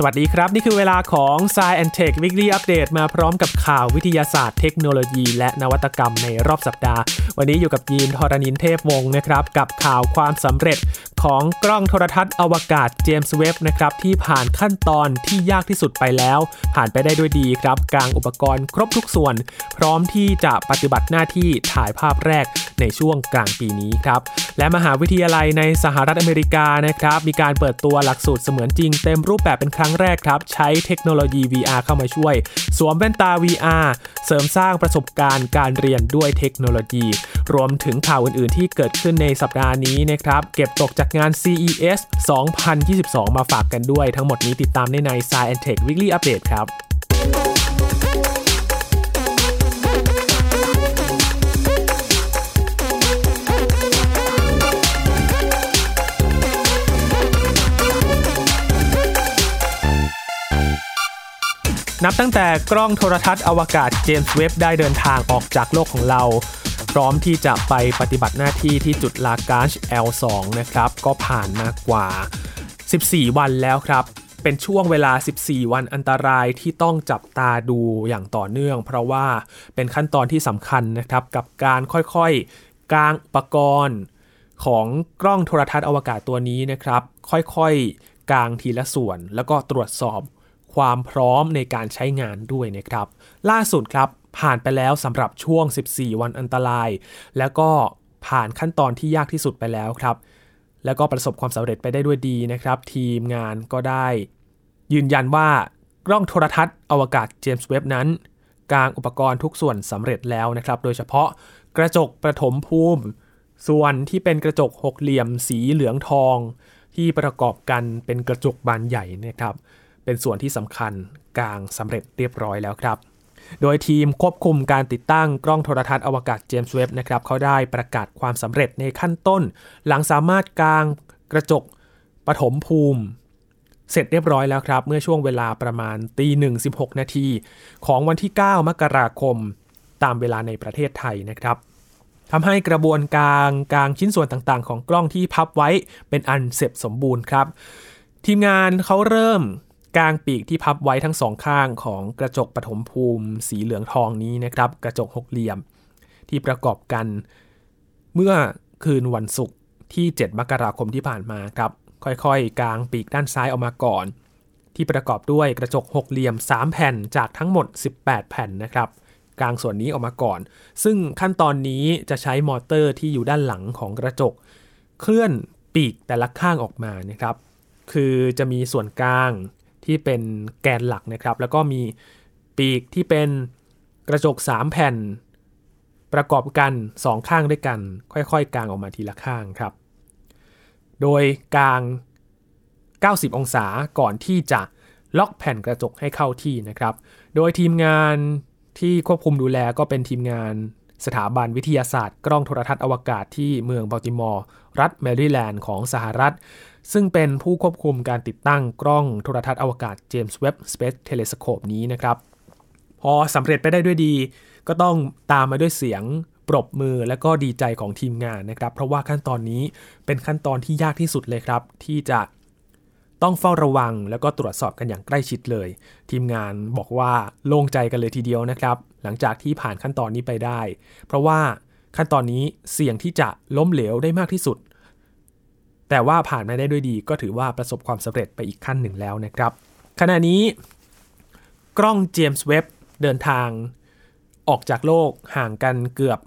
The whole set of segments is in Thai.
สวัสดีครับ นี่คือเวลาของ s ายแอนเทควิกฤตอัปเดตมาพร้อมกับข่าววิทยาศาสตร์เทคโนโลยี และนวัตกรรมในรอบสัปดาห์ วันนี้อยู่กับยีนทรณินเทพวงศ์นะครับ กับข่าวความสำเร็จ ของกล้องโทรทัศน์อวกาศเจมส์เว็บนะครับที่ผ่านขั้นตอนที่ยากที่สุดไปแล้ว ผ่านไปได้ด้วยดีครับกลางอุปกรณ์ครบทุกส่วน พร้อมที่จะปฏิบัติหน้าที่ถ่ายภาพแรกในช่วงกลางปีนี้ครับและมหาวิทยาลัยในสหรัฐอเมริกานะครับมีการเปิดตัวหลักสูตรเสมือนจริงเต็มรูปแบบเป็นครั้งแรกครับ ใช้เทคโนโลยี VR เข้ามาช่วย สวมแว่นตา VR เสริมสร้างประสบการณ์การเรียนด้วยเทคโนโลยี รวมถึงข่าวอื่น ๆ ที่เกิดขึ้นในสัปดาห์นี้นะครับเก็บตกจากงาน CES 2022 มาฝากกันด้วย ทั้งหมดนี้ติดตามได้ใน Science Tech Weekly Update ครับนับตั้งแต่กล้องโทรทัศน์อวกาศเจมส์เว็บได้เดินทางออกจากโลกของเรา พร้อมที่จะไปปฏิบัติหน้าที่ที่จุดลากาช L2 นะครับ ก็ผ่านมากกว่า 14 วันแล้วครับ เป็นช่วงเวลา 14 วันอันตรายที่ต้องจับตาดูอย่างต่อเนื่อง เพราะว่าเป็นขั้นตอนที่สำคัญนะครับ กับการค่อยๆกางอุปกรณ์ของกล้องโทรทัศน์อวกาศตัวนี้นะครับ ค่อยๆกางทีละส่วน แล้วก็ตรวจสอบความพร้อมในการใช้งานด้วยนะครับ ล่าสุดครับ ผ่านไปแล้วสำหรับช่วง 14 วันอันตราย แล้วก็ผ่านขั้นตอนที่ยากที่สุดไปแล้วครับ แล้วก็ประสบความสำเร็จไปได้ด้วยดีนะครับ ทีมงานก็ได้ ยืนยันว่ากล้องโทรทัศน์อวกาศเจมส์เว็บนั้นกางอุปกรณ์ทุกส่วนสำเร็จแล้วนะครับ โดยเฉพาะกระจกประถมภูมิ ส่วนที่เป็นกระจกหกเหลี่ยมสีเหลืองทอง ที่ประกอบกันเป็นกระจกบานใหญ่นะครับ เป็นส่วนที่สำคัญกลางสำเร็จเรียบร้อยแล้วครับ โดยทีมควบคุมการติดตั้งกล้องโทรทัศน์อวกาศเจมส์เว็บนะครับเขาได้ประกาศความสำเร็จในขั้นต้น หลังสามารถกางกระจกปฐมภูมิ เสร็จเรียบร้อยแล้วครับ เมื่อช่วงเวลาประมาณตีหนึ่งสินาทีของวันที่ 9 มกราคม ตามเวลาในประเทศไทยนะครับทำให้กระบวนการกางชิ้นส่วนต่างๆ ของกล้องที่พับไว้เป็นอันเสร็จสมบูรณ์ครับ ทีมงานเขาเริ่ม กลางปีกที่พับไว้ทั้งสองข้างของกระจกปฐมภูมิ สีเหลืองทองนี้นะครับ กระจกหกเหลี่ยม ที่ประกอบกัน เมื่อคืนวันศุกร์ที่ 7 มกราคมที่ผ่านมาครับ ค่อยๆ กลางปีกด้านซ้ายออกมาก่อน ที่ประกอบด้วยกระจกหกเหลี่ยม 3 แผ่นจากทั้งหมด 18 แผ่นนะครับกลางส่วนนี้ออกมาก่อน ซึ่งขั้นตอนนี้จะใช้มอเตอร์ที่อยู่ด้านหลังของกระจก เคลื่อนปีกแต่ละข้างออกมานะครับ คือจะมีส่วนกลาง ที่เป็นแกนหลักนะครับ แล้วก็มีปีกที่เป็นกระจก 3 แผ่น ประกอบกัน 2 ข้างด้วยกัน ค่อยๆ กางออกมาทีละข้างครับ โดยกาง 90 องศาก่อนที่จะล็อกแผ่นกระจกให้เข้าที่นะครับ โดยทีมงานที่ควบคุมดูแลก็เป็นทีมงาน สถาบันวิทยาศาสตร์ กล้องโทรทัศน์อวกาศที่เมืองบัลติมอร์รัฐแมริแลนด์ของสหรัฐ ซึ่งเป็นผู้ควบคุมการติดตั้งกล้องโทรทัศน์อวกาศ James Webb Space Telescope นี้นะครับ พอสำเร็จไปได้ด้วยดี ก็ต้องตามมาด้วยเสียงปรบมือและก็ดีใจของทีมงานนะครับ เพราะว่าขั้นตอนนี้เป็นขั้นตอนที่ยากที่สุดเลยครับ ที่จะต้องเฝ้าระวังแล้วก็ตรวจสอบกันอย่างใกล้ชิดเลย ทีมงานบอกว่าโล่งใจกันเลยทีเดียวนะครับ หลังจากที่ผ่านขั้นตอนนี้ไปได้ เพราะว่าขั้นตอนนี้เสี่ยงที่จะล้มเหลวได้มากที่สุด แต่ว่าผ่านมาได้ด้วยดีก็ถือว่าประสบความสำเร็จไปอีกขั้นหนึ่งแล้วนะครับ ขณะนี้ กล้องเจมส์เว็บเดินทางออกจากโลกห่างกันเกือบ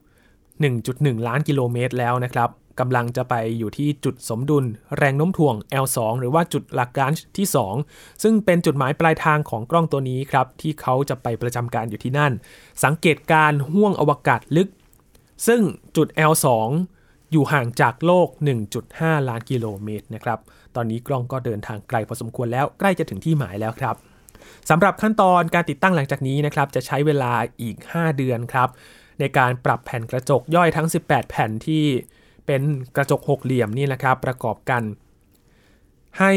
1.1 ล้านกิโลเมตรแล้วนะครับ กำลังจะไปอยู่ที่จุดสมดุลแรงโน้มถ่วง L2 หรือว่าจุดหลักการที่ 2 ซึ่งเป็นจุดหมายปลายทางของกล้องตัวนี้ครับ ที่เขาจะไปประจำการอยู่ที่นั่น สังเกตการห่วงอวกาศลึก ซึ่งจุด L2 อยู่ห่างจากโลก 1.5 ล้านกิโลเมตรนะครับ ตอนนี้กล้องก็เดินทางไกลพอสมควรแล้วใกล้จะถึงที่หมายแล้วครับสำหรับขั้นตอนการติดตั้งหลังจากนี้นะครับ จะใช้เวลาอีก 5 เดือนครับ ในการปรับแผ่นกระจกย่อยทั้ง 18 แผ่นที่ เป็นกระจกหกเหลี่ยมนี่นะครับประกอบกัน ให้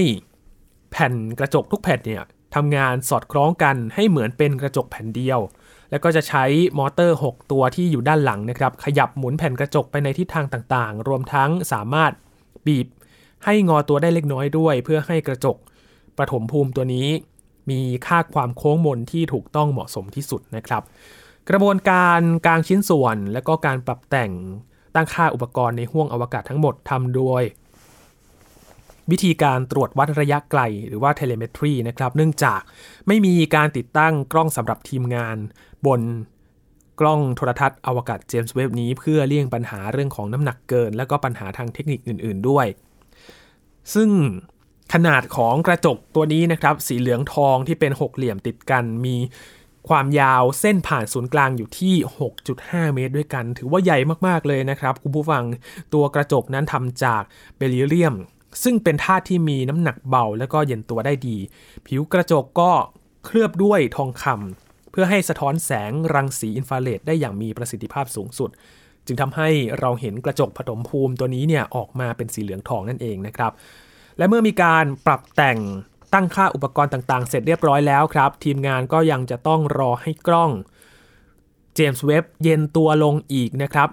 แผ่นกระจกทุกแผ่นเนี่ยทำงานสอดคล้องกันให้เหมือนเป็นกระจกแผ่นเดียว แล้วก็จะใช้มอเตอร์ 6 ตัวที่อยู่ด้านหลังนะครับ ขยับหมุนแผ่นกระจกไปในทิศทางต่างๆ รวมทั้งสามารถบีบให้งอตัวได้เล็กน้อยด้วย เพื่อให้กระจกประถมภูมิตัวนี้ มีค่าความโค้งมนที่ถูกต้องเหมาะสมที่สุดนะครับ กระบวนการกลางชิ้นส่วนและก็การปรับแต่ง ตั้งค่าอุปกรณ์ในห้วงอวกาศทั้งหมดทำโดย วิธีการตรวจวัดระยะไกลหรือว่าเทเลเมตรีนะครับ เนื่องจากไม่มีการติดตั้งกล้องสำหรับทีมงาน บนกล้องโทรทัศน์อวกาศเจมส์เวฟนี้ เพื่อเลี่ยงปัญหาเรื่องของน้ำหนักเกิน และก็ปัญหาทางเทคนิคอื่น ๆด้วย ซึ่งขนาดของกระจกตัวนี้นะครับ สีเหลืองทองที่เป็นหกเหลี่ยมติดกันมี ความยาวเส้นผ่านศูนย์กลางอยู่ที่ 6.5 เมตรด้วยกัน ถือว่าใหญ่มากๆเลยนะครับคุณผู้ฟังตัวกระจกนั้นทำจากเบริเลียม ซึ่งเป็นธาตุที่มีน้ำหนักเบาและก็เย็นตัวได้ดี ผิวกระจกก็เคลือบด้วยทองคำเพื่อให้สะท้อนแสงรังสีอินฟราเรดได้อย่างมีประสิทธิภาพสูงสุด จึงทำให้เราเห็นกระจกผสมภูมิตัวนี้เนี่ยออกมาเป็นสีเหลืองทองนั่นเองนะครับ และเมื่อมีการปรับแต่ง ตั้งค่าอุปกรณ์ต่างๆ เสร็จเรียบร้อยแล้วครับ ทีมงานก็ยังจะต้องรอให้กล้องเจมส์เว็บเย็นตัวลงอีกนะครับ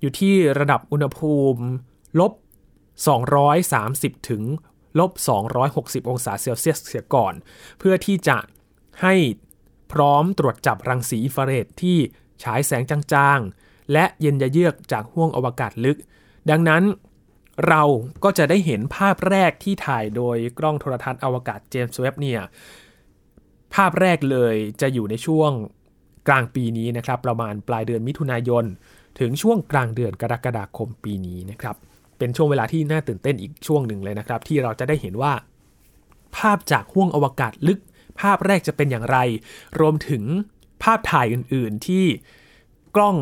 อยู่ที่ระดับอุณหภูมิลบ 230 ถึงลบ 260 องศาเซลเซียสเสียก่อน เพื่อที่จะให้พร้อมตรวจจับรังสีอินฟราเรดที่ฉายแสงจางๆ และเย็นยะเยือกจากห้วงอวกาศลึก ดังนั้น เราก็จะได้เห็นภาพแรกที่ถ่ายโดยกล้องโทรทัศน์อวกาศเจมส์เว็บเนี่ยภาพแรกเลยจะอยู่ในช่วงกลางปีนี้นะครับ ประมาณปลายเดือนมิถุนายน ถึงช่วงกลางเดือนกรกฎาคมปีนี้นะครับ เป็นช่วงเวลาที่น่าตื่นเต้นอีกช่วงหนึ่งเลยนะครับ ที่เราจะได้เห็นว่า ภาพจากห้วงอวกาศลึก ภาพแรกจะเป็นอย่างไร รวมถึงภาพถ่ายอื่น ๆ ที่กล้อง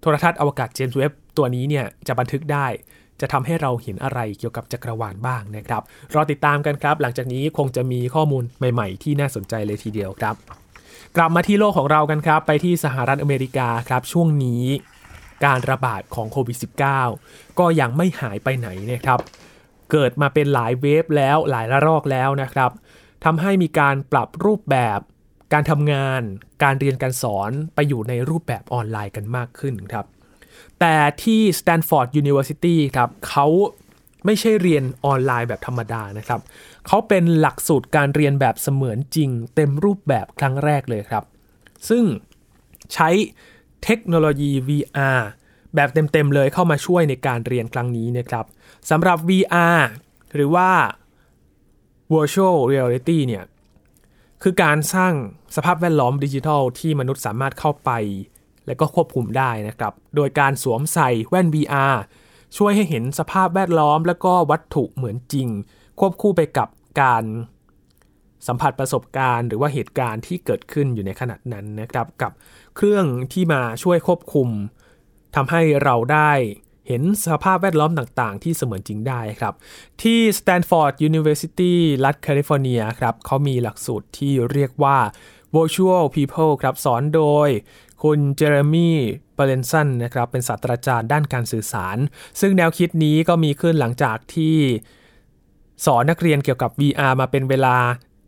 โทรทัศน์อวกาศเจมส์เว็บตัวนี้เนี่ยจะบันทึกได้ จะทำให้เราเห็นอะไรเกี่ยวกับจักรวาลบ้างนะครับ รอติดตามกันครับ หลังจากนี้คงจะมีข้อมูลใหม่ๆ ที่น่าสนใจเลยทีเดียวครับ กลับมาที่โลกของเรากันครับ ไปที่สหรัฐอเมริกาครับ ช่วงนี้การระบาดของโควิด -19 ก็ยังไม่หายไปไหนนะครับ เกิดมาเป็นหลายเวฟแล้วหลายระลอกแล้วนะครับทำให้มีการปรับรูปแบบการทำงาน การเรียนการสอนไปอยู่ในรูปแบบออนไลน์กันมากขึ้นครับ แต่ที่ Stanford University ครับเขาไม่ใช่เรียนออนไลน์แบบธรรมดานะครับ เขาเป็นหลักสูตรการเรียนแบบเสมือนจริง เต็มรูปแบบครั้งแรกเลยครับ ซึ่งใช้เทคโนโลยี VR แบบเต็มๆเลยเข้ามาช่วยในการเรียนครั้งนี้นะครับสำหรับ VR หรือว่า Virtual Reality เนี่ย คือการสร้างสภาพแวดล้อมดิจิทัลที่มนุษย์สามารถเข้าไป และก็ควบคุมได้นะครับ โดยการสวมใส่แว่น VR ช่วยให้เห็นสภาพแวดล้อม และก็วัตถุเหมือนจริง ควบคู่ไปกับการสัมผัสประสบการณ์หรือว่าเหตุการณ์ที่เกิดขึ้นอยู่ในขณะนั้นนะครับ กับเครื่องที่มาช่วยควบคุมทำให้เราได้เห็นสภาพแวดล้อมต่างๆ ที่เสมือนจริงได้ครับ ที่ Stanford University รัฐแคลิฟอร์เนียครับเขามีหลักสูตรที่เรียกว่า Virtual People ครับสอนโดย คุณเจเรมี่เปเรนสันนะครับเป็นศาสตราจารย์ด้านการสื่อสาร ซึ่งแนวคิดนี้ก็มีขึ้นหลังจากที่สอนนักเรียนเกี่ยวกับ VR มาเป็นเวลา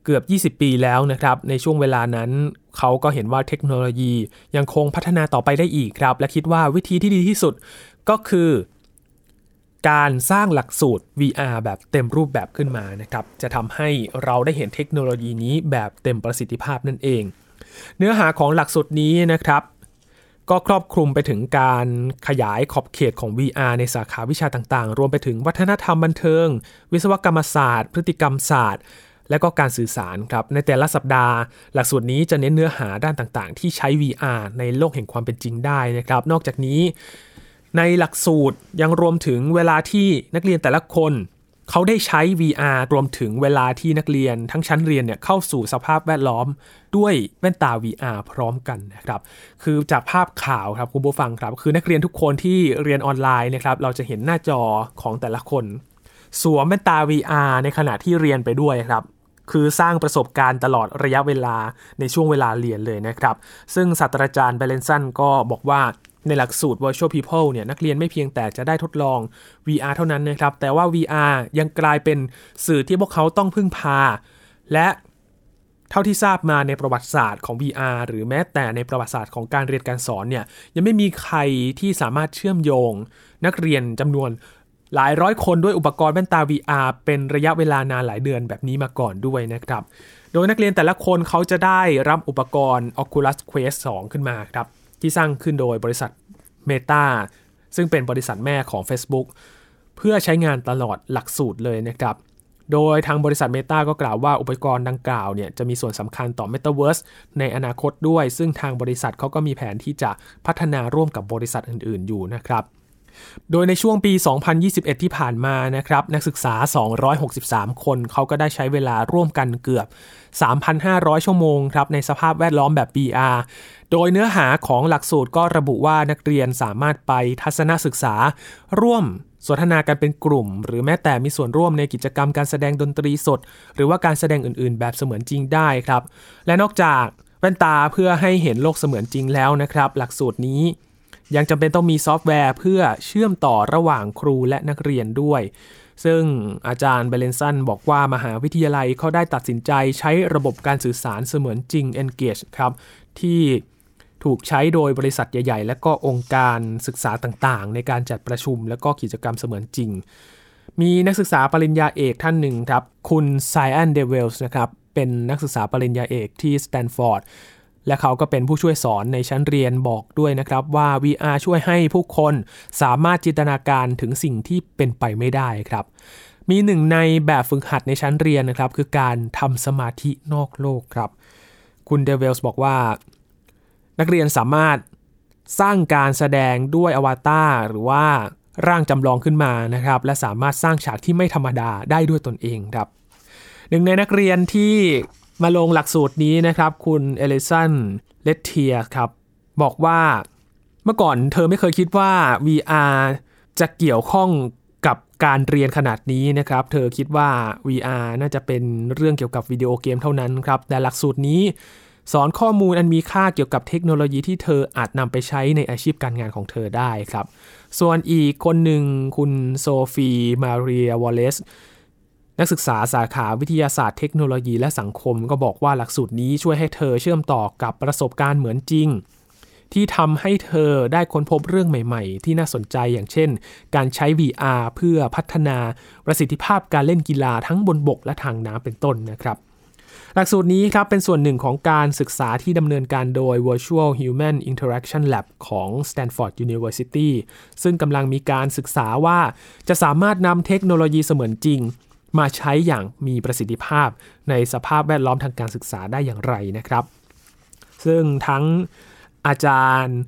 เกือบ 20 ปีแล้วนะครับ ในช่วงเวลานั้น เขาก็เห็นว่าเทคโนโลยียังคงพัฒนาต่อไปได้อีกครับ และคิดว่าวิธีที่ดีที่สุดก็คือ การสร้างหลักสูตร VR แบบเต็มรูปแบบขึ้นมานะครับ จะทำให้เราได้เห็นเทคโนโลยีนี้แบบเต็มประสิทธิภาพนั่นเอง เนื้อหาของหลักสูตรนี้นะครับ ก็ครอบคลุมไปถึงการขยายขอบเขตของ VR ในสาขาวิชาต่างๆ รวมไปถึงวัฒนธรรมบันเทิง วิศวกรรมศาสตร์ พฤติกรรมศาสตร์ และก็การสื่อสารครับ ในแต่ละสัปดาห์ หลักสูตรนี้จะเน้นเนื้อหาด้านต่างๆ ที่ใช้ VR ในโลกแห่งความเป็นจริงได้นะครับ นอกจากนี้ ในหลักสูตรยังรวมถึงเวลาที่นักเรียนแต่ละคน เขาได้ใช้ VR รวมถึงเวลาที่นักเรียนทั้งชั้นเรียนเนี่ยเข้าสู่สภาพแวดล้อมด้วยแว่นตา VR พร้อมกันนะครับ คือจากภาพข่าวครับคุณผู้ฟังครับ คือนักเรียนทุกคนที่เรียนออนไลน์นะครับเราจะเห็นหน้าจอของแต่ละคน สวมแว่นตา VR ในขณะที่เรียนไปด้วยครับคือสร้างประสบการณ์ตลอดระยะเวลาในช่วงเวลาเรียนเลยนะครับ ซึ่งศาสตราจารย์เบลเลนสันก็บอกว่า ในหลักสูตร Virtual People เนี่ยนักเรียนไม่เพียงแต่จะได้ทดลอง VR เท่านั้นนะครับ แต่ว่า VR ยังกลายเป็นสื่อที่พวกเขาต้องพึ่งพา และเท่าที่ทราบมาในประวัติศาสตร์ของ VR หรือแม้แต่ในประวัติศาสตร์ของการเรียนการสอนเนี่ยยังไม่มีใครที่สามารถเชื่อมโยง นักเรียนจำนวนหลายร้อยคนด้วยอุปกรณ์แว่นตา VR เป็นระยะเวลานานหลายเดือนแบบนี้มาก่อนด้วยนะครับ โดยนักเรียนแต่ละคนเขาจะได้รับอุปกรณ์ Oculus Quest 2 ขึ้นมาครับ ที่สร้างขึ้นโดยบริษัท Meta ซึ่งเป็นบริษัทแม่ของ Facebook เพื่อใช้งานตลอดหลักสูตรเลยนะครับ โดยทางบริษัท Meta ก็กล่าวว่าอุปกรณ์ดังกล่าวเนี่ยจะมีส่วนสำคัญต่อ Metaverse ในอนาคตด้วย ซึ่งทางบริษัทเขาก็มีแผนที่จะพัฒนาร่วมกับบริษัทอื่น ๆ อยู่นะครับ โดยในช่วงปี 2021 ที่ผ่านมานะครับนักศึกษา 263 คนเขาก็ได้ใช้เวลาร่วมกันเกือบ 3,500 ชั่วโมงครับในสภาพแวดล้อมแบบ BR โดยเนื้อหาของหลักสูตรก็ระบุว่านักเรียนสามารถไปทัศนศึกษา ร่วมสนทนากันเป็นกลุ่ม หรือแม้แต่มีส่วนร่วมในกิจกรรมการแสดงดนตรีสด หรือว่าการแสดงอื่นๆ แบบเสมือนจริงได้ครับ และนอกจากแว่นตาเพื่อให้เห็นโลกเสมือนจริงแล้วนะครับ หลักสูตรนี้ ยังจำเป็นต้องมีซอฟต์แวร์เพื่อเชื่อมต่อระหว่างครูและนักเรียนด้วย ซึ่งอาจารย์เบเลนสันบอกว่ามหาวิทยาลัยเขาได้ตัดสินใจใช้ระบบการสื่อสารเสมือนจริง Engage ครับ ที่ถูกใช้โดยบริษัทใหญ่ ๆ และก็องค์การศึกษาต่างๆ ในการจัดประชุมและก็กิจกรรมเสมือนจริง มีนักศึกษาปริญญาเอกท่านหนึ่งครับ คุณไซแอนเดเวลส์นะครับเป็นนักศึกษาปริญญาเอกที่สแตนฟอร์ด และเขาก็เป็นผู้ช่วยสอนในชั้นเรียนบอกด้วยนะครับว่า VR ช่วยให้ผู้คนสามารถจินตนาการถึงสิ่งที่เป็นไปไม่ได้ครับ มีหนึ่งในแบบฝึกหัดในชั้นเรียนนะครับ คือการทำสมาธินอกโลกครับ คุณเดเวลส์บอกว่า นักเรียนสามารถสร้างการแสดงด้วยอวตารหรือว่าร่างจำลองขึ้นมานะครับ และสามารถสร้างฉากที่ไม่ธรรมดาได้ด้วยตนเองครับหนึ่งในนักเรียนที่ มาลงหลักสูตรนี้นะครับ คุณเอลิสันเลตเทียครับ บอกว่าเมื่อก่อนเธอไม่เคยคิดว่า VR จะเกี่ยวข้องกับการเรียนขนาดนี้นะครับ เธอคิดว่า VR น่าจะเป็นเรื่องเกี่ยวกับวิดีโอเกมเท่านั้นครับ แต่หลักสูตรนี้สอนข้อมูลอันมีค่าเกี่ยวกับเทคโนโลยีที่เธออาจนำไปใช้ในอาชีพการงานของเธอได้ครับ ส่วนอีกคนหนึ่งคุณโซฟีมาเรียวอลเลส นักศึกษาสาขาวิทยาศาสตร์เทคโนโลยีและสังคม ก็บอกว่าหลักสูตรนี้ช่วยให้เธอเชื่อมต่อกับประสบการณ์เหมือนจริง ที่ทำให้เธอได้ค้นพบเรื่องใหม่ ๆ ที่น่าสนใจอย่างเช่น การใช้ VR เพื่อพัฒนาประสิทธิภาพการเล่นกีฬาทั้งบนบกและทางน้ำเป็นต้นนะครับหลักสูตรนี้ครับเป็นส่วนหนึ่งของการศึกษาที่ดำเนินการโดย Virtual Human Interaction Lab ของ Stanford University ซึ่งกำลังมีการศึกษาว่าจะสามารถนำเทคโนโลยีเสมือนจริง มาใช้อย่างมีประสิทธิภาพในสภาพแวดล้อมทางการศึกษาได้อย่างไรนะครับ ซึ่งทั้งอาจารย์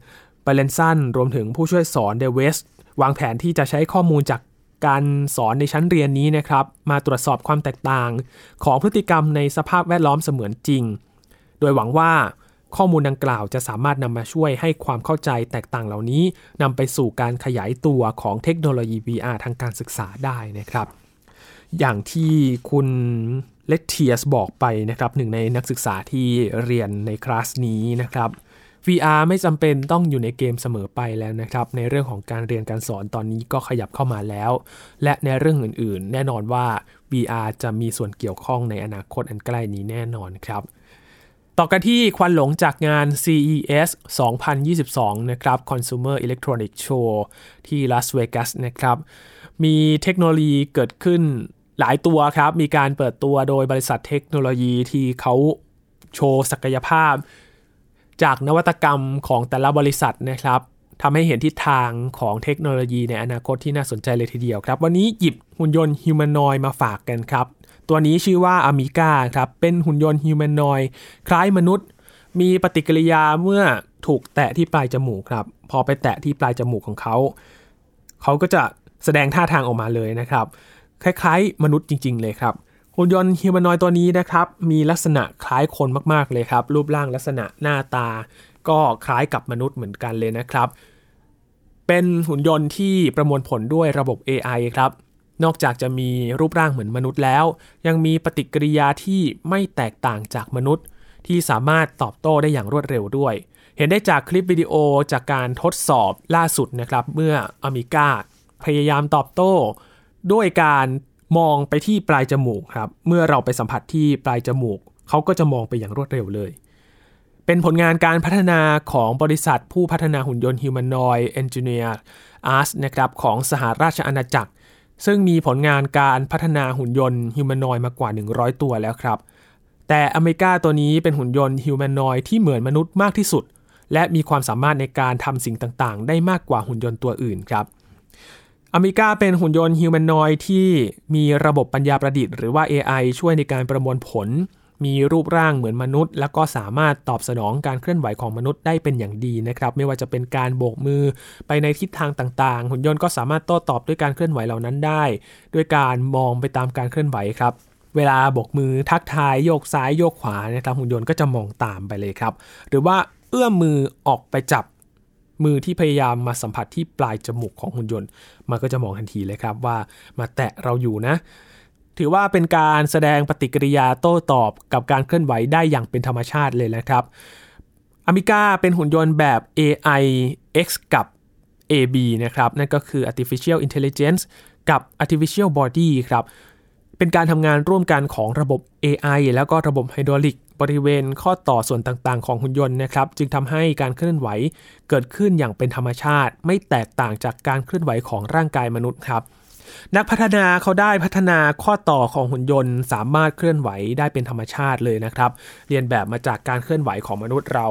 เบเลนสันรวมถึงผู้ช่วยสอนเดเวสวางแผนที่จะใช้ข้อมูลจากการสอนในชั้นเรียนนี้นะครับ มาตรวจสอบความแตกต่าง ของพฤติกรรมในสภาพแวดล้อมเสมือนจริง โดยหวังว่าข้อมูลดังกล่าวจะสามารถนำมาช่วยให้ความเข้าใจแตกต่างเหล่านี้นำไปสู่การขยายตัวของเทคโนโลยี VR ทางการศึกษาได้นะครับ อย่างที่คุณเลตเทียสบอกไปนะครับหนึ่งในนักศึกษาที่เรียนในคลาสนี้นะครับ VR ไม่จำเป็นต้องอยู่ในเกมเสมอไปแล้วนะครับ ในเรื่องของการเรียนการสอนตอนนี้ก็ขยับเข้ามาแล้ว และในเรื่องอื่นๆ แน่นอนว่า VR จะมีส่วนเกี่ยวข้องในอนาคตอันใกล้นี้แน่นอนครับ ต่อกันที่ควันหลงจากงาน CES 2022 นะครับ Consumer Electronics Show ที่ลาสเวกัสนะครับ มีเทคโนโลยีเกิดขึ้น หลายตัวครับ มีการเปิดตัวโดยบริษัทเทคโนโลยีที่เขาโชว์ศักยภาพ จากนวัตกรรมของแต่ละบริษัทนะครับทำให้เห็นทิศทางของเทคโนโลยีในอนาคตที่น่าสนใจเลยทีเดียวครับ วันนี้หยิบหุ่นยนต์ฮิวแมนอยมาฝากกันครับ ตัวนี้ชื่อว่าอ m มิก้าครับ เป็นหุ่นยนต์ฮิวแมนอยคล้ายมนุษย์ มีปฏิกิริยาเมื่อถูกแตะที่ปลายจมูกครับ พอไปแตะที่ปลายจมูกของเขา เขาก็จะแสดงท่าทางออกมาเลยนะครับ คล้ายๆ มนุษย์จริง ๆ เลยครับหุ่นยนต์ฮิวแมนอยตัวนี้นะครับมีลักษณะคล้ายคนมากๆเลยครับ รูปร่างลักษณะหน้าตา ก็คล้ายกับมนุษย์เหมือนกันเลยนะครับ เป็นหุ่นยนต์ที่ประมวลผลด้วยระบบ AI ครับนอกจากจะมีรูปร่างเหมือนมนุษย์แล้ว ยังมีปฏิกิริยาที่ไม่แตกต่างจากมนุษย์ ที่สามารถตอบโต้ได้อย่างรวดเร็วด้วย เห็นได้จากคลิปวิดีโอจากการทดสอบล่าสุดนะครับ เมื่ออเมริกาพยายามตอบโต้ ด้วยการมองไปที่ปลายจมูกครับ เมื่อเราไปสัมผัสที่ปลายจมูก เขาก็จะมองไปอย่างรวดเร็วเลย เป็นผลงานการพัฒนาของบริษัทผู้พัฒนาหุ่นยนต์ Humanoid Engineer Arts นะครับของสหราชอาณาจักร ซึ่งมีผลงานการพัฒนาหุ่นยนต์ฮิวแมนอยมากกว่า 100 ตัวแล้วครับ แต่อเมริกาตัวนี้เป็นหุ่นยนต์ฮิวแมนอยที่เหมือนมนุษย์มากที่สุด และมีความสามารถในการทำสิ่งต่างๆ ได้มากกว่าหุ่นยนต์ตัวอื่นครับ อเมริกาเป็นหุ่นยนต์ฮิวแมนนอยที่มีระบบปัญญาประดิษฐ์หรือว่า AI ช่วยในการประมวลผล มีรูปร่างเหมือนมนุษย์ แล้วก็สามารถตอบสนองการเคลื่อนไหวของมนุษย์ได้เป็นอย่างดีนะครับ ไม่ว่าจะเป็นการโบกมือไปในทิศทางต่างๆ หุ่นยนต์ก็สามารถโต้ตอบด้วยการเคลื่อนไหวเหล่านั้นได้ ด้วยการมองไปตามการเคลื่อนไหวครับเวลาโบกมือทักทายโยกซ้ายโยกขวานะครับหุ่นยนต์ก็จะมองตามไปเลยครับ หรือว่าเอื้อมมือออกไปจับ มือที่พยายามมาสัมผัสที่ปลายจมูกของหุ่นยนต์ มันก็จะมองทันทีเลยครับว่ามาแตะเราอยู่นะ ถือว่าเป็นการแสดงปฏิกิริยาโต้ตอบกับการเคลื่อนไหวได้อย่างเป็นธรรมชาติเลยนะครับอเมริกาเป็นหุ่นยนต์แบบ AI X กับ AB นะครับ นั่นก็คือ artificial intelligence กับ artificial body ครับ เป็นการทำงานร่วมกันของระบบ AI แล้วก็ระบบไฮดรอลิก บริเวณข้อต่อส่วนต่างๆ ของหุ่นยนต์นะครับ จึงทำให้การเคลื่อนไหวเกิดขึ้นอย่างเป็นธรรมชาติ ไม่แตกต่างจากการเคลื่อนไหวของร่างกายมนุษย์ครับนักพัฒนาเขาได้พัฒนาข้อต่อของหุ่นยนต์ สามารถเคลื่อนไหวได้เป็นธรรมชาติเลยนะครับ เรียนแบบมาจากการเคลื่อนไหวของมนุษย์เรา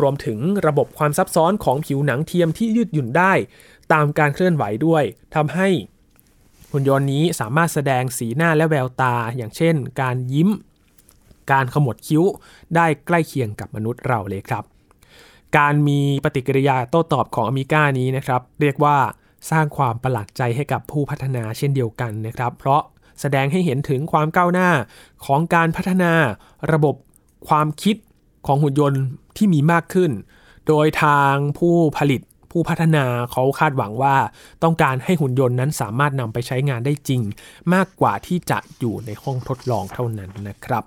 รวมถึงระบบความซับซ้อนของผิวหนังเทียมที่ยืดหยุ่นได้ ตามการเคลื่อนไหวด้วยทำให้หุ่นยนต์นี้สามารถแสดงสีหน้าและแววตา อย่างเช่น การยิ้ม การขมวดคิ้วได้ใกล้เคียงกับมนุษย์เราเลยครับ การมีปฏิกิริยาโต้ตอบของอเมริกานี้นะครับ เรียกว่าสร้างความประหลาดใจให้กับผู้พัฒนาเช่นเดียวกันนะครับ เพราะแสดงให้เห็นถึงความก้าวหน้าของการพัฒนาระบบความคิดของหุ่นยนต์ที่มีมากขึ้น โดยทางผู้ผลิตผู้พัฒนาเขาคาดหวังว่า ต้องการให้หุ่นยนต์นั้นสามารถนำไปใช้งานได้จริง มากกว่าที่จะอยู่ในห้องทดลองเท่านั้นนะครับ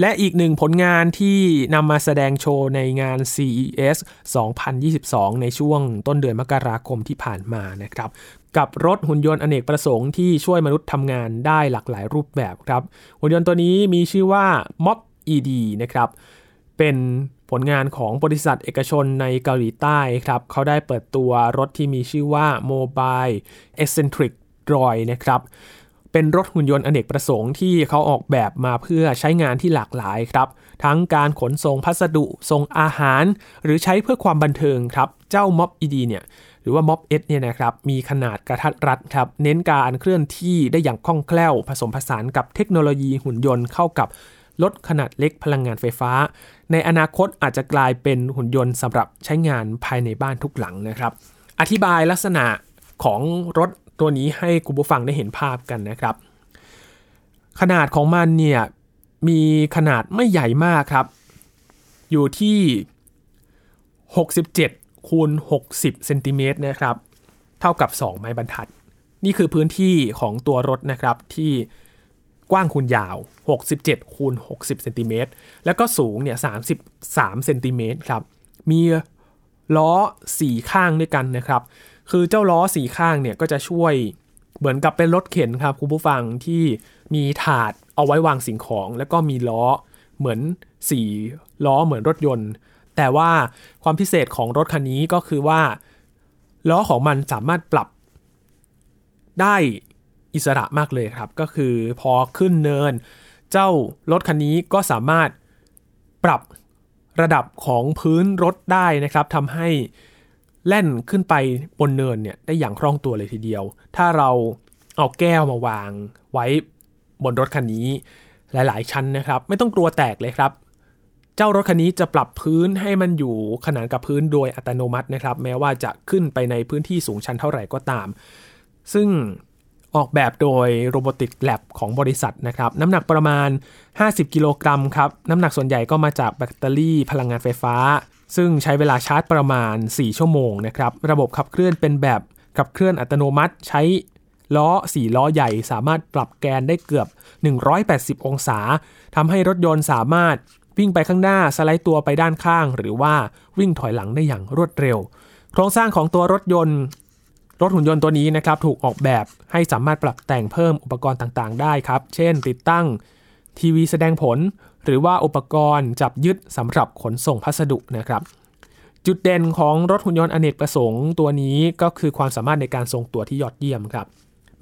และอีกหนึ่งผลงานที่นำมาแสดงโชว์ในงาน CES 2022 ในช่วงต้นเดือนมกราคมที่ผ่านมานะครับ กับรถหุ่นยนต์อเนกประสงค์ที่ช่วยมนุษย์ทำงานได้หลากหลายรูปแบบครับ หุ่นยนต์ตัวนี้มีชื่อว่า Mob ED นะครับ เป็นผลงานของบริษัทเอกชนในเกาหลีใต้ครับ เขาได้เปิดตัวรถที่มีชื่อว่า Mobile Eccentric Droid นะครับ เป็นรถหุ่นยนต์อเนกประสงค์ที่เขาออกแบบมาเพื่อใช้งานที่หลากหลายครับ ทั้งการขนส่งพัสดุส่งอาหาร หรือใช้เพื่อความบันเทิงครับ เจ้าม็อบอีดีเนี่ยหรือว่าม็อบเอสเนี่ยนะครับมีขนาดกระทัดรัดครับ เน้นการเคลื่อนที่ได้อย่างคล่องแคล่ว ผสมผสานกับเทคโนโลยีหุ่นยนต์เข้ากับรถขนาดเล็กพลังงานไฟฟ้า ในอนาคตอาจจะกลายเป็นหุ่นยนต์สำหรับใช้งานภายในบ้านทุกหลังนะครับ อธิบายลักษณะของรถ ตัวนี้ให้คุณผู้ฟังได้เห็นภาพกันนะครับ ขนาดของมันเนี่ยมีขนาดไม่ใหญ่มากครับ อยู่ที่ 67คูณ60เซนติเมตรนะครับ เท่ากับ 2 ไม้บรรทัด นี่คือพื้นที่ของตัวรถนะครับที่กว้างคูณยาว 67คูณ60เซนติเมตร แล้วก็สูงเนี่ย33เซนติเมตรครับ มีล้อ 4 ข้างด้วยกันนะครับ คือเจ้าล้อสีข้างเนี่ยก็จะช่วยเหมือนกับเป็นรถเข็นครับคุณผู้ฟังที่มีถาดเอาไว้วางสิ่งของ แล้วก็มีล้อเหมือนสีล้อเหมือนรถยนต์ แต่ว่าความพิเศษของรถคันนี้ก็คือว่า ล้อของมันสามารถปรับได้อิสระมากเลยครับ ก็คือพอขึ้นเนิน เจ้ารถคันนี้ก็สามารถปรับระดับของพื้นรถได้นะครับทำให้ แล่นขึ้นไปบนเนินเนี่ยได้อย่างคล่องตัวเลยทีเดียว ถ้าเราเอาแก้วมาวางไว้บนรถคันนี้ หลายๆ ชั้นนะครับ ไม่ต้องกลัวแตกเลยครับ เจ้ารถคันนี้จะปรับพื้นให้มันอยู่ขนานกับพื้นโดยอัตโนมัตินะครับ แม้ว่าจะขึ้นไปในพื้นที่สูงชันเท่าไหร่ก็ตาม ซึ่งออกแบบโดยโรบอติกแลบของบริษัทนะครับ น้ำหนักประมาณ 50 กิโลกรัมครับ น้ำหนักส่วนใหญ่ก็มาจากแบตเตอรี่พลังงานไฟฟ้า ซึ่งใช้เวลาชาร์จประมาณ 4 ชั่วโมงนะครับ ระบบขับเคลื่อนเป็นแบบขับเคลื่อนอัตโนมัติ ใช้ล้อ 4 ล้อใหญ่ สามารถปรับแกนได้เกือบ 180 องศาทำให้รถยนต์สามารถวิ่งไปข้างหน้าสไลด์ตัวไปด้านข้าง หรือว่าวิ่งถอยหลังได้อย่างรวดเร็ว โครงสร้างของตัวรถยนต์ รถหุ่นยนต์ตัวนี้นะครับถูกออกแบบให้สามารถปรับแต่งเพิ่มอุปกรณ์ต่างๆ ได้ครับ เช่น ติดตั้งทีวีแสดงผล หรือว่าอุปกรณ์จับยึดสำหรับขนส่งพัสดุนะครับ จุดเด่นของรถหุ่นยนต์อเนกประสงค์ตัวนี้ก็คือความสามารถในการทรงตัวที่ยอดเยี่ยมครับ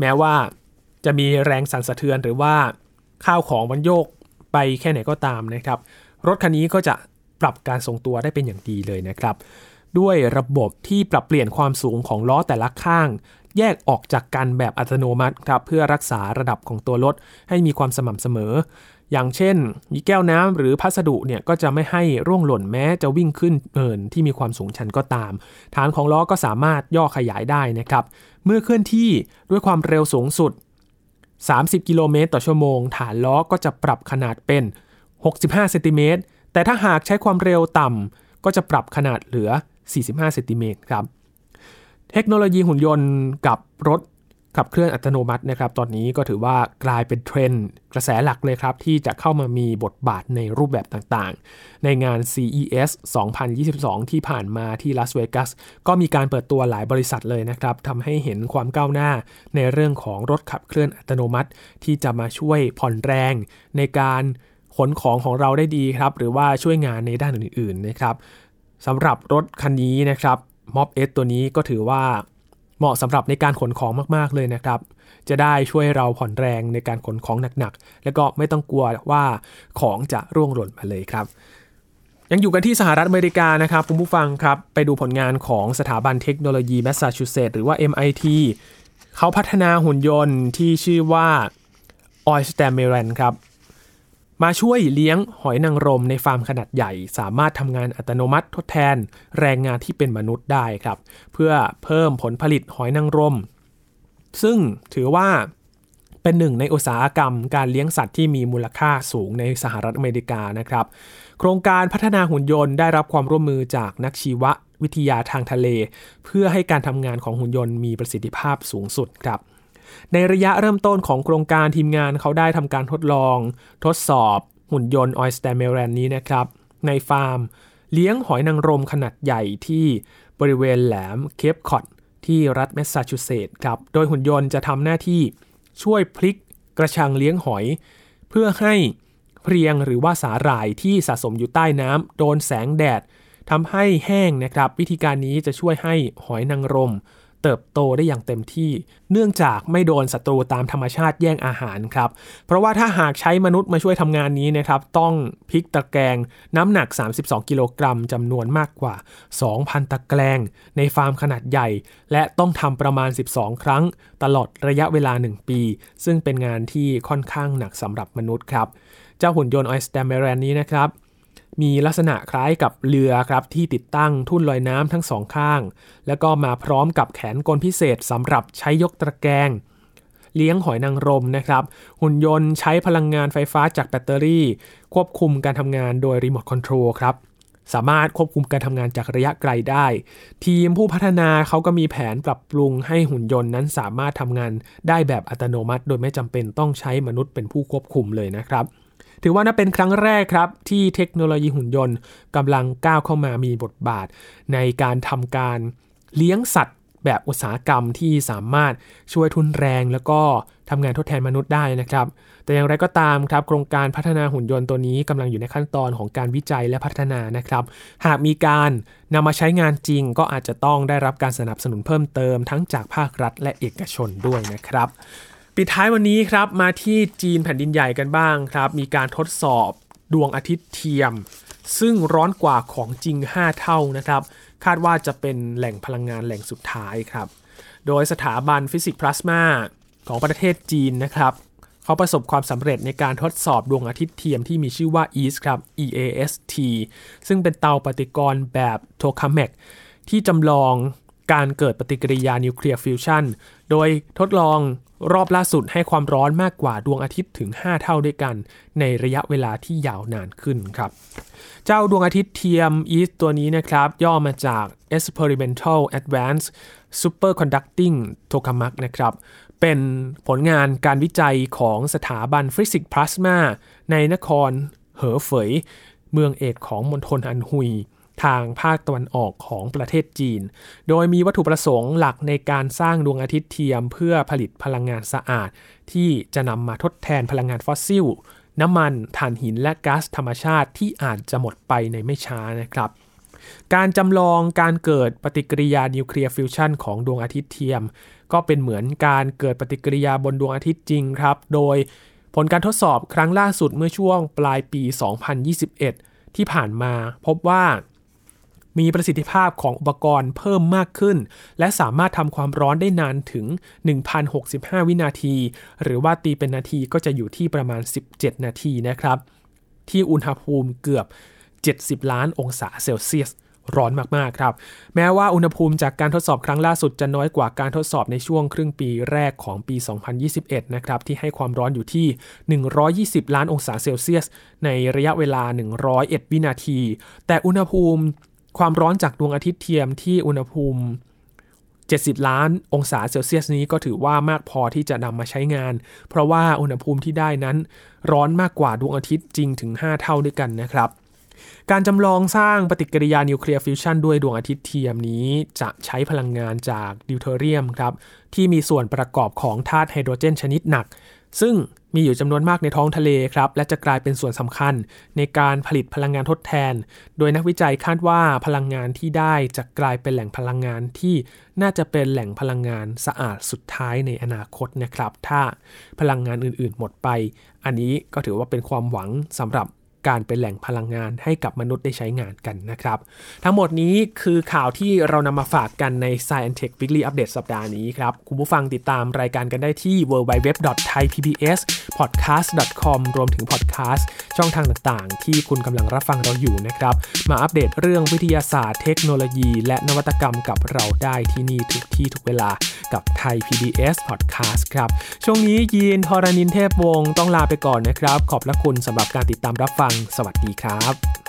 แม้ว่าจะมีแรงสั่นสะเทือนหรือว่าข้าวของมันโยกไปแค่ไหนก็ตามนะครับ รถคันนี้ก็จะปรับการทรงตัวได้เป็นอย่างดีเลยนะครับ ด้วยระบบที่ปรับเปลี่ยนความสูงของล้อแต่ละข้าง แยกออกจากกันแบบอัตโนมัติครับเพื่อรักษาระดับของตัวรถให้มีความสม่ำเสมอ อย่างเช่นมีแก้วน้ำหรือพัสดุเนี่ยก็จะไม่ให้ร่วงหล่นแม้จะวิ่งขึ้นเนินที่มีความสูงชันก็ตาม ฐานของล้อก็สามารถย่อขยายได้นะครับ เมื่อเคลื่อนที่ด้วยความเร็วสูงสุด 30 กิโลเมตรต่อชั่วโมง ฐานล้อก็จะปรับขนาดเป็น 65 เซนติเมตร แต่ถ้าหากใช้ความเร็วต่ำก็จะปรับขนาดเหลือ 45 เซนติเมตรครับ เทคโนโลยีหุ่นยนต์กับรถ ขับเคลื่อนอัตโนมัตินะครับตอนนี้ก็ถือว่ากลายเป็นเทรนด์กระแสหลักเลยครับ ที่จะเข้ามามีบทบาทในรูปแบบต่างๆ ในงาน CES 2022 ที่ผ่านมาที่ลาสเวกัสก็มีการเปิดตัวหลายบริษัทเลยนะครับทำให้เห็นความก้าวหน้าในเรื่องของรถขับเคลื่อนอัตโนมัติ ที่จะมาช่วยผ่อนแรงในการขนของของเราได้ดีครับ หรือว่าช่วยงานในด้านอื่นๆนะครับสำหรับรถคันนี้นะครับม็อบเอตัวนี้ก็ถือว่า เหมาะสำหรับในการขนของมากๆเลยนะครับ จะได้ช่วยเราผ่อนแรงในการขนของหนักๆ แล้วก็ไม่ต้องกลัวว่าของจะร่วงหล่นมาเลยครับ ยังอยู่กันที่สหรัฐอเมริกานะครับคุณผู้ฟังครับ ไปดูผลงานของสถาบันเทคโนโลยีแมสซาชูเซตส์หรือว่า MIT เขาพัฒนาหุ่นยนต์ที่ชื่อว่า Oyster m e r a n ครับ มาช่วยเลี้ยงหอยนางรมในฟาร์มขนาดใหญ่ สามารถทำงานอัตโนมัติทดแทนแรงงานที่เป็นมนุษย์ได้ครับ เพื่อเพิ่มผลผลิตหอยนางรม ซึ่งถือว่าเป็นหนึ่งในอุตสาหกรรมการเลี้ยงสัตว์ที่มีมูลค่าสูงในสหรัฐอเมริกานะครับ โครงการพัฒนาหุ่นยนต์ได้รับความร่วมมือจากนักชีววิทยาทางทะเล เพื่อให้การทำงานของหุ่นยนต์มีประสิทธิภาพสูงสุดครับ ในระยะเริ่มต้นของโครงการทีมงานเขาได้ทำการทดลอง ทดสอบหุ่นยนต์ Oystamaran นี้นะครับ ในฟาร์ม เลี้ยงหอยนางรมขนาดใหญ่ที่บริเวณแหลมเคปคอตที่รัฐแมสซาชูเซตส์ครับ โดยหุ่นยนต์จะทำหน้าที่ช่วยพลิกกระชังเลี้ยงหอย เพื่อให้เพรียงหรือว่าสาหร่ายที่สะสมอยู่ใต้น้ำโดนแสงแดดทำให้แห้งนะครับ วิธีการนี้จะช่วยให้หอยนางรม เติบโตได้อย่างเต็มที่ เนื่องจากไม่โดนศัตรูตามธรรมชาติแย่งอาหารครับ เพราะว่าถ้าหากใช้มนุษย์มาช่วยทำงานนี้นะครับต้องพลิกตะแกรงน้ำหนัก 32 กิโลกรัมจำนวนมากกว่า 2,000 ตะแกรงในฟาร์มขนาดใหญ่ และต้องทำประมาณ 12 ครั้ง ตลอดระยะเวลา 1 ปี ซึ่งเป็นงานที่ค่อนข้างหนักสำหรับมนุษย์ครับ เจ้าหุ่นยนต์ Oystamaran นี้นะครับ มีลักษณะคล้ายกับเรือครับที่ติดตั้งทุ่นลอยน้ำทั้งสองข้าง แล้วก็มาพร้อมกับแขนกลพิเศษสำหรับใช้ยกตะแกรงเลี้ยงหอยนางรมนะครับ หุ่นยนต์ใช้พลังงานไฟฟ้าจากแบตเตอรี่ ควบคุมการทำงานโดยรีโมทคอนโทรลครับ สามารถควบคุมการทำงานจากระยะไกลได้ ทีมผู้พัฒนาเขาก็มีแผนปรับปรุงให้หุ่นยนต์นั้นสามารถทำงานได้แบบอัตโนมัติ โดยไม่จำเป็นต้องใช้มนุษย์เป็นผู้ควบคุมเลยนะครับ ถือว่าน่าเป็นครั้งแรกครับ ที่เทคโนโลยีหุ่นยนต์กำลังก้าวเข้ามามีบทบาท ในการทำการเลี้ยงสัตว์แบบอุตสาหกรรมที่สามารถช่วยทุนแรงแล้วก็ทำงานทดแทนมนุษย์ได้นะครับ แต่อย่างไรก็ตามครับ โครงการพัฒนาหุ่นยนต์ตัวนี้กำลังอยู่ในขั้นตอนของการวิจัยและพัฒนานะครับ หากมีการนำมาใช้งานจริง ก็อาจจะต้องได้รับการสนับสนุนเพิ่มเติม ทั้งจากภาครัฐและเอกชนด้วยนะครับ ปิดท้ายวันนี้ครับมาที่จีนแผ่นดินใหญ่กันบ้างครับ มีการทดสอบดวงอาทิตย์เทียม ซึ่งร้อนกว่าของจริง 5 เท่านะครับ คาดว่าจะเป็นแหล่งพลังงานแหล่งสุดท้ายครับ โดยสถาบันฟิสิกส์พลาสมาของประเทศจีนนะครับเขาประสบความสำเร็จในการทดสอบดวงอาทิตย์เทียมที่มีชื่อว่า EAST ครับ EAST ซึ่งเป็นเตาปฏิกรณ์แบบโทคาแมกที่จำลองการเกิดปฏิกิริยานิวเคลียร์ฟิวชันโดยทดลอง รอบล่าสุดให้ความร้อนมากกว่าดวงอาทิตย์ถึง 5 เท่าด้วยกัน ในระยะเวลาที่ยาวนานขึ้นครับ เจ้าดวงอาทิตย์เทียม EAST ตัวนี้นะครับ ย่อมาจาก Experimental Advanced Superconducting Tokamak นะครับ เป็นผลงานการวิจัยของสถาบันฟิสิกส์พลาสมาในนครเหอเฟย เมืองเอกของมณฑลอันฮุย ทางภาคตะวันออกของประเทศจีน โดยมีวัตถุประสงค์หลักในการสร้างดวงอาทิตย์เทียมเพื่อผลิตพลังงานสะอาด ที่จะนำมาทดแทนพลังงานฟอสซิล น้ำมันถ่านหินและก๊าซธรรมชาติที่อาจจะหมดไปในไม่ช้านะครับการจำลองการเกิดปฏิกิริยานิวเคลียร์ฟิวชันของดวงอาทิตย์เทียม ก็เป็นเหมือนการเกิดปฏิกิริยาบนดวงอาทิตย์จริงครับ โดยผลการทดสอบครั้งล่าสุดเมื่อช่วงปลายปี 2021 ที่ผ่านมาพบว่า มีประสิทธิภาพของอุปกรณ์เพิ่มมากขึ้น และสามารถทำความร้อนได้นานถึง 1,065 วินาที หรือว่าตีเป็นนาทีก็จะอยู่ที่ประมาณ 17 นาทีนะครับ ที่อุณหภูมิเกือบ 70 ล้านองศาเซลเซียสร้อนมากๆครับ แม้ว่าอุณหภูมิจากการทดสอบครั้งล่าสุดจะน้อยกว่าการทดสอบในช่วงครึ่งปีแรกของปี 2021 นะครับที่ให้ความร้อนอยู่ที่ 120 ล้านองศาเซลเซียส ในระยะเวลา 101 วินาที แต่อุณหภูมิ ความร้อนจากดวงอาทิตย์เทียมที่อุณหภูมิ 70 ล้านองศาเซลเซียสนี้ก็ถือว่ามากพอที่จะนำมาใช้งาน เพราะว่าอุณหภูมิที่ได้นั้น ร้อนมากกว่าดวงอาทิตย์จริงถึง 5 เท่าด้วยกันนะครับการจำลองสร้างปฏิกิริยานิวเคลียร์ฟิวชันด้วยดวงอาทิตย์เทียมนี้จะใช้พลังงานจากดิวเทอเรียมครับที่มีส่วนประกอบของธาตุไฮโดรเจนชนิดหนัก ซึ่ง มีอยู่จำนวนมากในท้องทะเลครับ และจะกลายเป็นส่วนสำคัญในการผลิตพลังงานทดแทน โดยนักวิจัยคาดว่าพลังงานที่ได้จะกลายเป็นแหล่งพลังงานที่น่าจะเป็นแหล่งพลังงานสะอาดสุดท้ายในอนาคตนะครับ ถ้าพลังงานอื่นๆ หมดไป อันนี้ก็ถือว่าเป็นความหวังสำหรับ การเป็นแหล่งพลังงานให้กับมนุษย์ได้ใช้งานกันนะครับ ทั้งหมดนี้คือข่าวที่เรานำมาฝากกันใน Science Tech Weekly Update สัปดาห์นี้ครับ คุณผู้ฟังติดตามรายการกันได้ที่ www.thaipbspodcast.com รวมถึงพอดแคสต์ช่องทางต่างๆ ที่คุณกำลังรับฟังเราอยู่นะครับ มาอัปเดตเรื่องวิทยาศาสตร์เทคโนโลยี และนวัตกรรมกับเราได้ที่นี่ทุกที่ทุกเวลากับไทย PBS Podcast ครับ ช่วงนี้ยีนทรณินเทพวงศ์ต้องลาไปก่อนนะครับ ขอบพระคุณสำหรับการติดตามรับฟังฟัง สวัสดีครับ